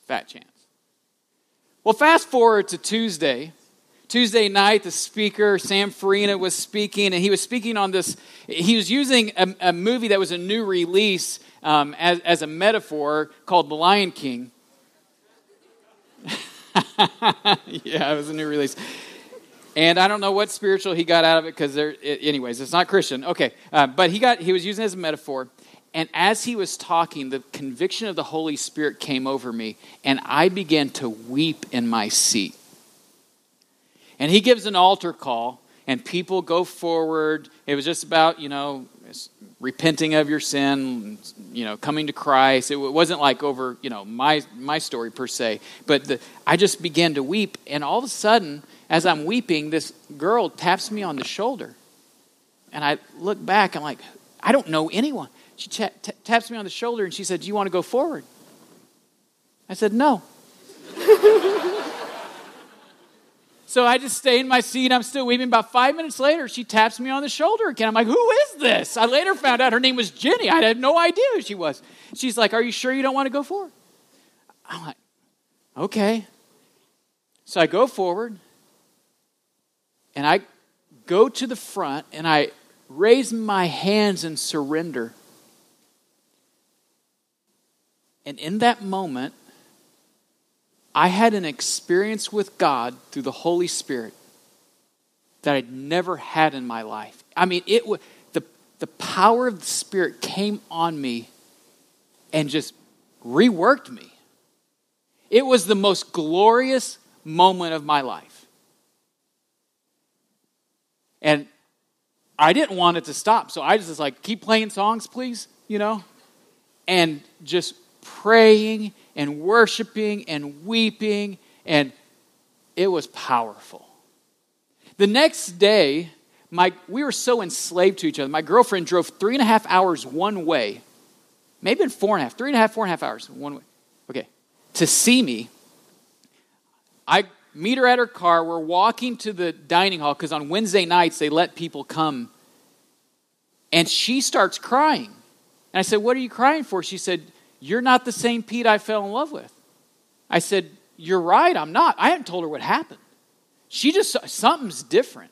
Fat chance. Well, fast forward to Tuesday. Tuesday night, the speaker, Sam Farina, was speaking, and he was speaking on this. He was using a, a movie that was a new release um, as, as a metaphor called The Lion King. yeah, it was a new release. And I don't know what spiritual he got out of it because anyways, it's not Christian. Okay, uh, but he got he was using it as a metaphor. And as he was talking, the conviction of the Holy Spirit came over me, and I began to weep in my seat. And he gives an altar call, and people go forward. It was just about, you know, repenting of your sin, you know, coming to Christ. It wasn't like over, you know, my my story per se, but the, I just began to weep, and all of a sudden, as I'm weeping, this girl taps me on the shoulder, and I look back. I'm like, I don't know anyone. She t- t- taps me on the shoulder and she said, Do you want to go forward? I said, No. so I just stay in my seat. I'm still weeping. About five minutes later, she taps me on the shoulder again. I'm like, Who is this? I later found out her name was Jenny. I had no idea who she was. She's like, Are you sure you don't want to go forward? I'm like, Okay. So I go forward and I go to the front and I raise my hands and surrender. And in that moment, I had an experience with God through the Holy Spirit that I'd never had in my life. I mean, it was the, the power of the Spirit came on me and just reworked me. It was the most glorious moment of my life. And I didn't want it to stop. So I just was like, keep playing songs, please, you know? And just praying and worshiping and weeping, and it was powerful. The next day, my, we were so enslaved to each other. My girlfriend drove three and a half hours one way, maybe four and a half, three and a half, four and a half hours one way. Okay, to see me. I meet her at her car. We're walking to the dining hall because on Wednesday nights they let people come. And she starts crying. And I said, What are you crying for? She said, you're not the same Pete I fell in love with. I said, You're right, I'm not. I hadn't told her what happened. She just, something's different.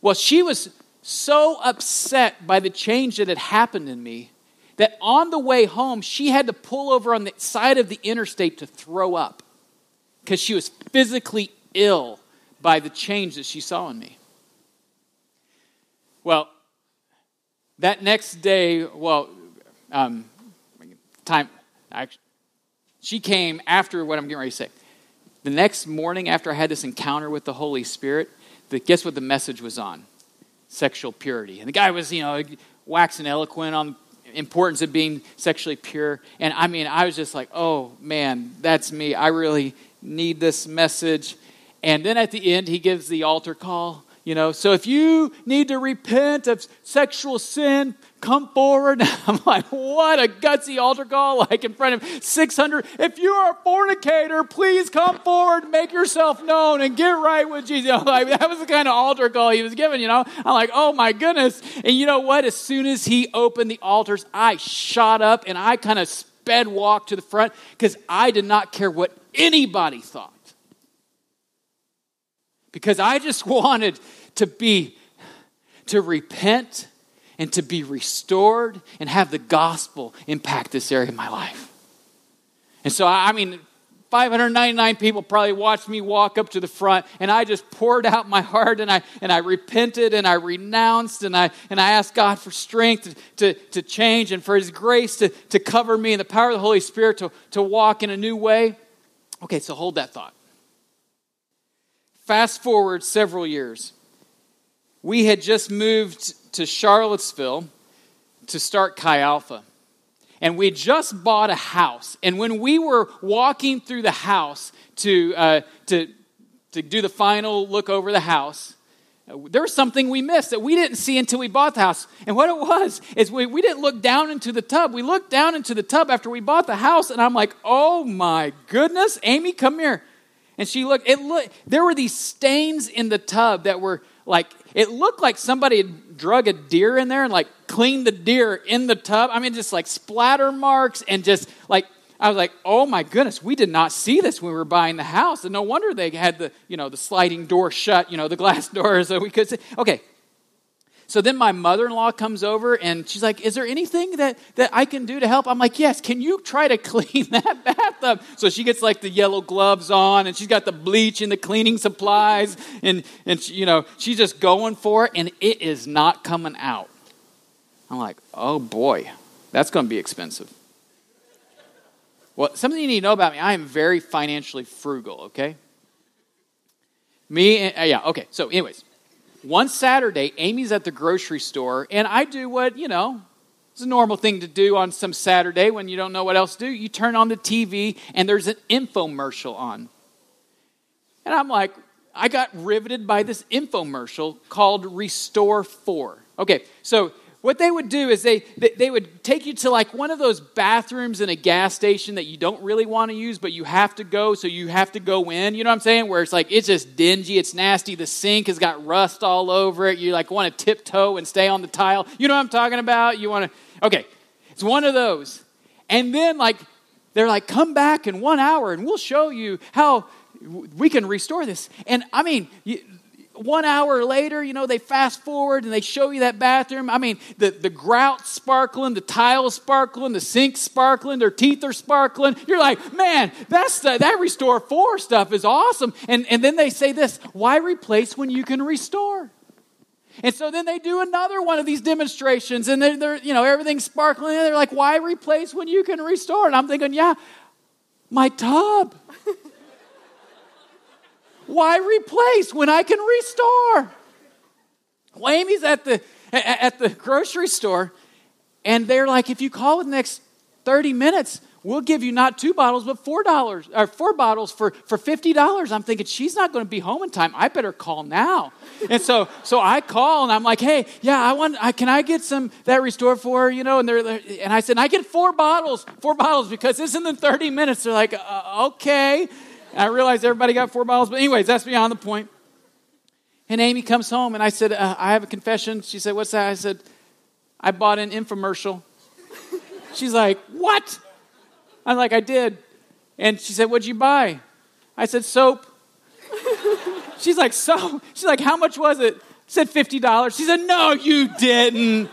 Well, she was so upset by the change that had happened in me that on the way home, she had to pull over on the side of the interstate to throw up because she was physically ill by the change that she saw in me. Well, that next day, well, um, time. Actually, she came after what I'm getting ready to say. The next morning, after I had this encounter with the Holy Spirit, the, guess what the message was on? Sexual purity. And the guy was, you know, waxing eloquent on importance of being sexually pure. And I mean, I was just like, oh man, that's me. I really need this message. And then at the end, he gives the altar call. You know, so if you need to repent of sexual sin, come forward. I'm like, what a gutsy altar call, like in front of 600. If you are a fornicator, please come forward, make yourself known, and get right with Jesus. Know, like, that was the kind of altar call he was giving, you know. I'm like, oh my goodness. And you know what? As soon as he opened the altars, I shot up and I kind of sped walk to the front because I did not care what anybody thought. Because I just wanted to be, to repent and to be restored and have the gospel impact this area of my life. And so, I mean, 599 people probably watched me walk up to the front and I just poured out my heart and I, and I repented and I renounced and I, and I asked God for strength to, to change and for His grace to, to cover me and the power of the Holy Spirit to, to walk in a new way. Okay, so hold that thought. Fast forward several years. We had just moved to Charlottesville to start Chi Alpha. And we just bought a house. And when we were walking through the house to, uh, to, to do the final look over the house, there was something we missed that we didn't see until we bought the house. And what it was is we, we didn't look down into the tub. We looked down into the tub after we bought the house, and I'm like, oh my goodness, Amy, come here. And she looked, it looked, there were these stains in the tub that were like it looked like somebody had drug a deer in there and like cleaned the deer in the tub. I mean, just like splatter marks and just like I was like, oh my goodness, we did not see this when we were buying the house. And no wonder they had the, you know, the sliding door shut, you know, the glass door so we could see. Okay. So then my mother-in-law comes over and she's like, is there anything that, that I can do to help? I'm like, yes, can you try to clean that bathtub? So she gets like the yellow gloves on and she's got the bleach and the cleaning supplies and, and she, you know, she's just going for it and it is not coming out. I'm like, oh boy, that's going to be expensive. Well, something you need to know about me, I am very financially frugal, okay? Me, uh, yeah, okay. So, anyways, one Saturday, Amy's at the grocery store, and I do what, you know, it's a normal thing to do on some Saturday when you don't know what else to do. You turn on the TV, and there's an infomercial on. And I'm like, I got riveted by this infomercial called Restore 4. Okay, so what they would do is they, they would take you to like one of those bathrooms in a gas station that you don't really want to use but you have to go so you have to go in. You know what i'm saying? Where it's like it's just dingy it's nasty the sink has got rust all over it. You like want to tiptoe and stay on the tile. You know what i'm talking about? You want to okay. It's one of those. And then like they're like come back in one hour and we'll show you how we can restore this. And i mean one hour later, you know, they fast forward and they show you that bathroom. I mean, the, the grout sparkling, the tiles sparkling, the sink sparkling, their teeth are sparkling. You're like, man, that's the, that Restore 4 stuff is awesome. And, and then they say this why replace when you can restore? And so then they do another one of these demonstrations, and they're, they're you know, everything's sparkling, and they're like, why replace when you can restore? And I'm thinking, yeah, my tub. Why replace when I can restore? Amy's at the at the grocery store, and they're like, if you call in the next 30 minutes, we'll give you not two bottles, but four dollars or four bottles for, for fifty dollars. I'm thinking she's not going to be home in time. I better call now. and so so I call and I'm like, hey, yeah, I want. I, can I get some that restore for you know? And they're, and I said, I get four bottles, four bottles because this isn't 30 minutes. They're like, uh, okay. I realized everybody got four bottles, but anyways, that's beyond the point. And Amy comes home, and I said, uh, I have a confession. She said, What's that? I said, I bought an infomercial. She's like, What? I'm like, I did. And she said, What'd you buy? I said, Soap. She's like, So? She's like, How much was it? I said, $50. She said, No, you didn't.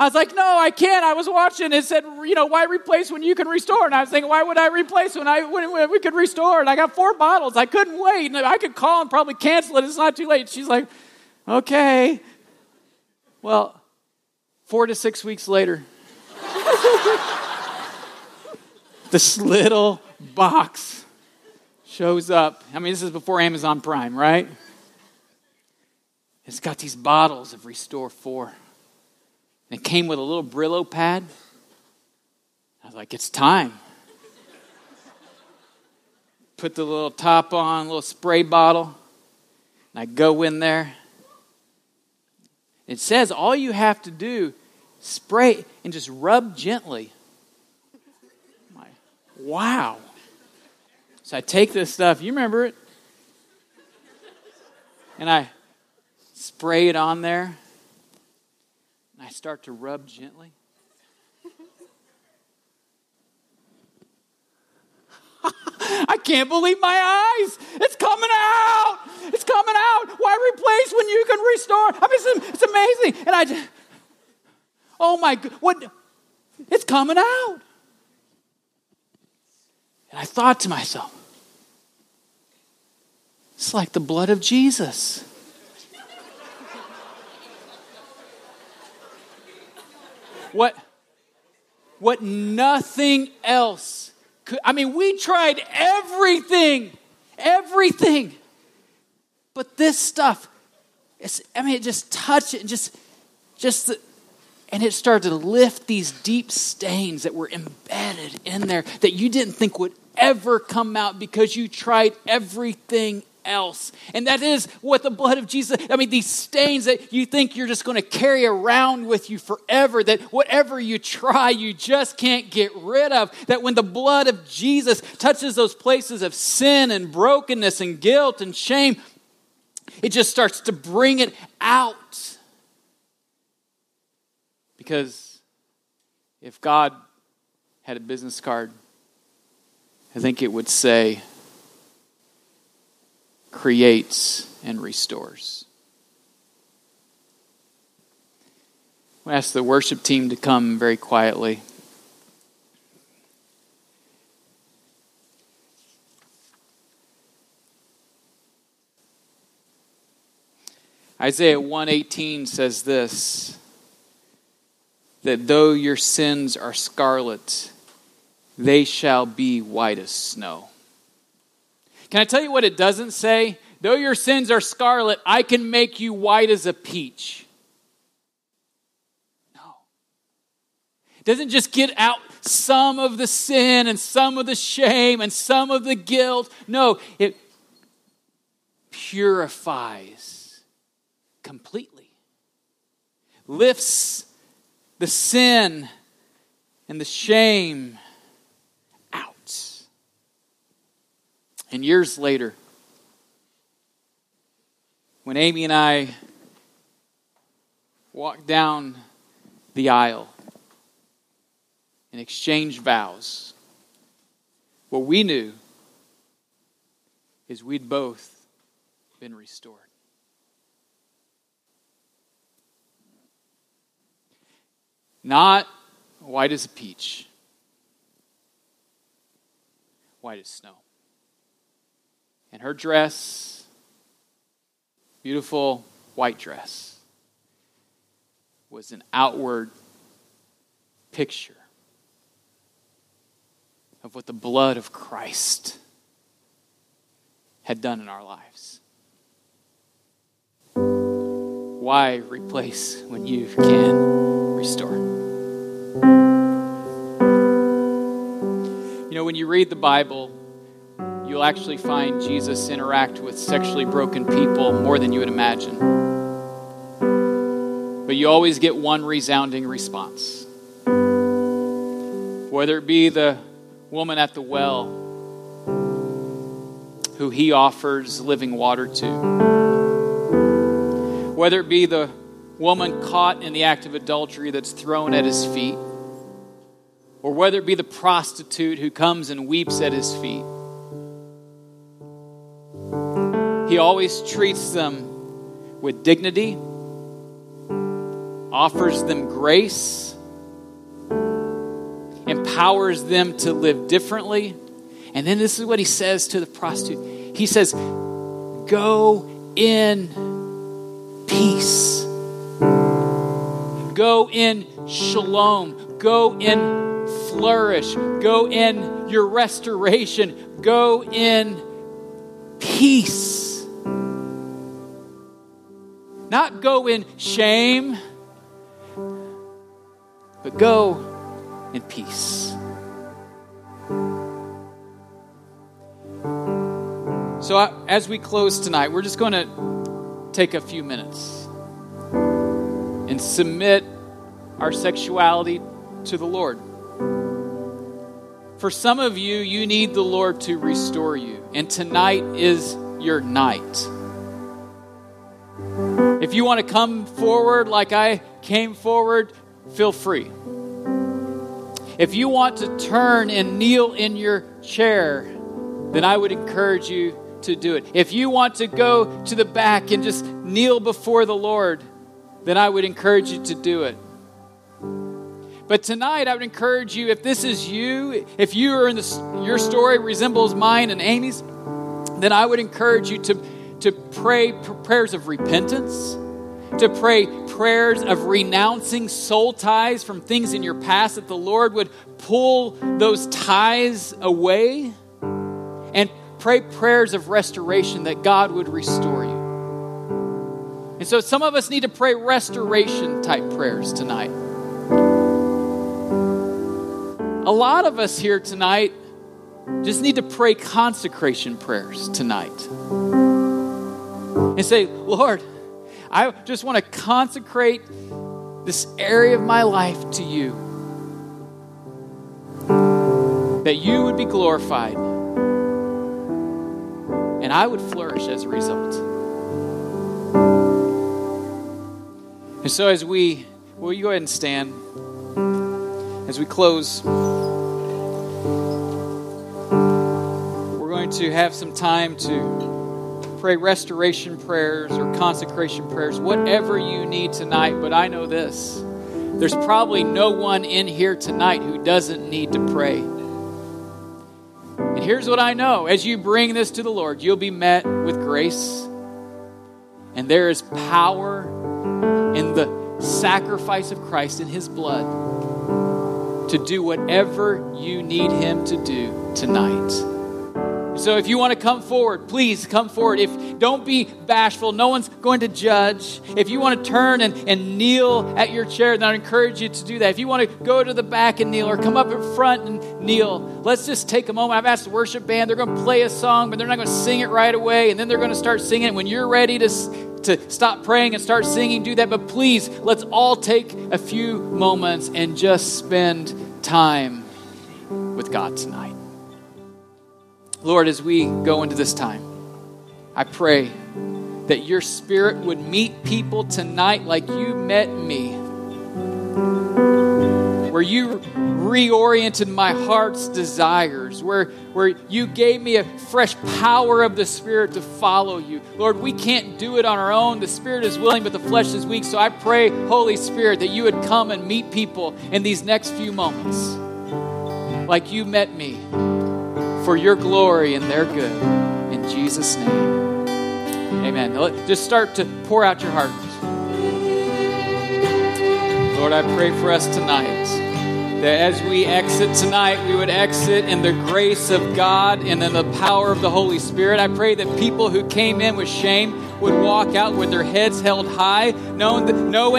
I was like, no, I can't. I was watching. It said, you know, why replace when you can restore? And I was thinking, why would I replace when I when, when we could restore? And I got four bottles. I couldn't wait. And I could call and probably cancel it. It's not too late. She's like, okay. Well, four to six weeks later, this little box shows up. I mean, this is before Amazon Prime, right? It's got these bottles of Restore 4. It came with a little Brillo pad. I was like, it's time. Put the little top on, little spray bottle, and I go in there. It says all you have to do spray and just rub gently. My, wow. So I take this stuff, you remember it, and I spray it on there. And I start to rub gently. I can't believe my eyes. It's coming out. It's coming out. Why replace when you can restore? I mean, it's, it's amazing. And I just, oh my, what? It's coming out. And I thought to myself, it's like the blood of Jesus. What, what nothing else could. I mean, we tried everything, everything. But this stuff, it's, I mean, it just touched it and just, just the, and it started to lift these deep stains that were embedded in there that you didn't think would ever come out because you tried everything else. And that is what the blood of Jesus, I mean, these stains that you think you're just going to carry around with you forever, that whatever you try, you just can't get rid of. That when the blood of Jesus touches those places of sin and brokenness and guilt and shame, it just starts to bring it out. Because if God had a business card I think it would say creates and restores. I ask the worship team to come very quietly. Isaiah 118 says this that though your sins are scarlet, they shall be white as snow. Can I tell you what it doesn't say? Though your sins are scarlet, I can make you white as a peach. No. It doesn't just get out some of the sin and some of the shame and some of the guilt. No, it purifies completely, lifts the sin and the shame And years later, when Amy and I walked down the aisle and exchanged vows, what we knew is we'd both been restored. Not white as a peach, white as snow. And her dress, beautiful white dress, was an outward picture of what the blood of Christ had done in our lives. Why replace when you can restore? You know, when you read the Bible, you'll actually find Jesus interact with sexually broken people more than you would imagine. But you always get one resounding response. Whether it be the woman at the well who he offers living water to, whether it be the woman caught in the act of adultery that's thrown at his feet, or whether it be the prostitute who comes and weeps at his feet. He always treats them with dignity, offers them grace, empowers them to live differently. And then this is what he says to the prostitute. He says, Go in peace, go in shalom, go in flourish, go in your restoration, go in peace. Not go in shame, but go in peace. So, uh, as we close tonight, we're just going to take a few minutes and submit our sexuality to the Lord. For some of you, you need the Lord to restore you, and tonight is your night. If you want to come forward like I came forward, feel free. If you want to turn and kneel in your chair, then I would encourage you to do it. If you want to go to the back and just kneel before the Lord, then I would encourage you to do it. But tonight, I would encourage you, if this is you, if you are in this, your story resembles mine and Amy's, then I would encourage you to to pray prayers of repentance, to pray prayers of renouncing soul ties from things in your past that the Lord would pull those ties away, and pray prayers of restoration that God would restore you. And so some of us need to pray restoration type prayers tonight. A lot of us here tonight just need to pray consecration prayers tonight and say, Lord, I just want to consecrate this area of my life to you. That you would be glorified and I would flourish as a result. And so, as we, will you go ahead and stand? As we close, we're going to have some time to pray restoration prayers or consecration prayers, whatever you need tonight. But I know this there's probably no one in here tonight who doesn't need to pray. And here's what I know as you bring this to the Lord, you'll be met with grace, and there is power in the sacrifice of Christ in His blood to do whatever you need Him to do tonight. So if you want to come forward, please come forward. If don't be bashful, no one's going to judge. If you want to turn and, and kneel at your chair, then I encourage you to do that. If you want to go to the back and kneel or come up in front and kneel, let's just take a moment. I've asked the worship band, they're going to play a song, but they're not going to sing it right away, and then they're going to start singing it. When you're ready to to stop praying and start singing, do that. But please, let's all take a few moments and just spend time with God tonight. Lord, as we go into this time, I pray that your spirit would meet people tonight like you met me. Where you reoriented my heart's desires, where, where you gave me a fresh power of the Spirit to follow you. Lord, we can't do it on our own. The Spirit is willing, but the flesh is weak. So I pray, Holy Spirit, that you would come and meet people in these next few moments like you met me for your glory and their good. In Jesus' name. Amen. just start to pour out your heart. Lord, I pray for us tonight that as we exit tonight, we would exit in the grace of God and in the power of the Holy Spirit. I pray that people who came in with shame would walk out with their heads held high, knowing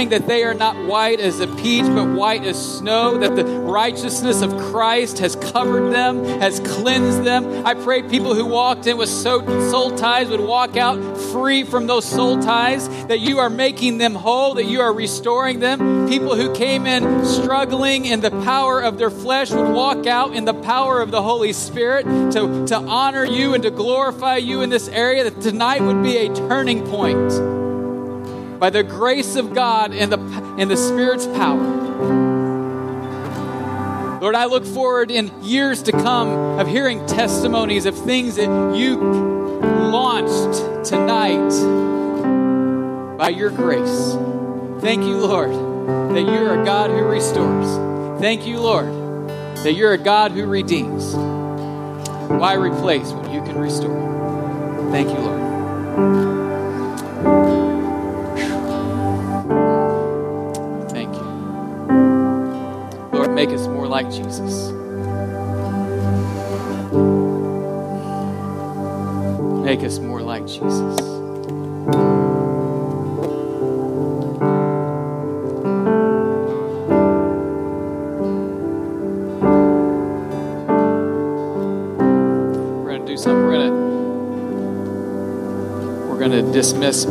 that, they are not white as a peach, but white as snow, that the righteousness of Christ has covered them, has cleansed them. I pray people who walked in with soul ties would walk out free from those soul ties, that you are making them whole, that you are restoring them. People who came in struggling in the power of their flesh would walk out in the power of the Holy Spirit to, to honor you and to glorify you in this area, that tonight would be a turning turning point by the grace of God and the, and the Spirit's power. Lord, I look forward in years to come of hearing testimonies of things that you launched tonight by your grace. Thank you, Lord, that you're a God who restores. Thank you, Lord, that you're a God who redeems. Why replace when you can restore? Thank you, Lord. Like Jesus. Make us more like Jesus. We're going to do something. We're going to we're going to dismiss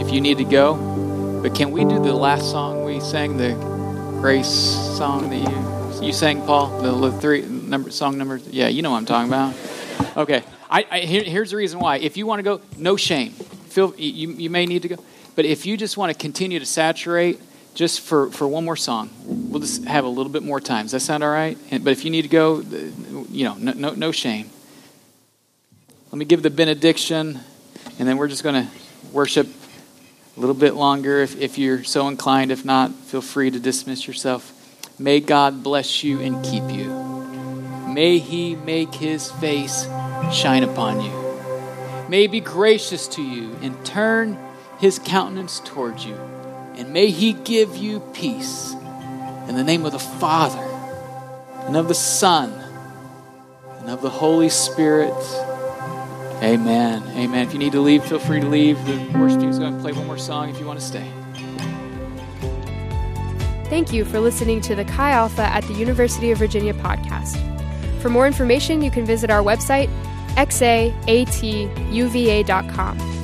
if you need to go. But can we do the last song we sang, the grace song that you you sang, Paul? The three number song number. Yeah, you know what I'm talking about. Okay, I, I here, here's the reason why. If you want to go, no shame. Feel you you may need to go, but if you just want to continue to saturate. Just for, for one more song, we'll just have a little bit more time. Does that sound all right? And, but if you need to go, you know, no, no, no shame. Let me give the benediction, and then we're just going to worship a little bit longer if, if you're so inclined. If not, feel free to dismiss yourself. May God bless you and keep you. May He make His face shine upon you. May He be gracious to you and turn His countenance towards you. And may He give you peace. In the name of the Father, and of the Son, and of the Holy Spirit. Amen. Amen. If you need to leave, feel free to leave. The worship team is going to play one more song if you want to stay. Thank you for listening to the Chi Alpha at the University of Virginia podcast. For more information, you can visit our website, xaatuva.com.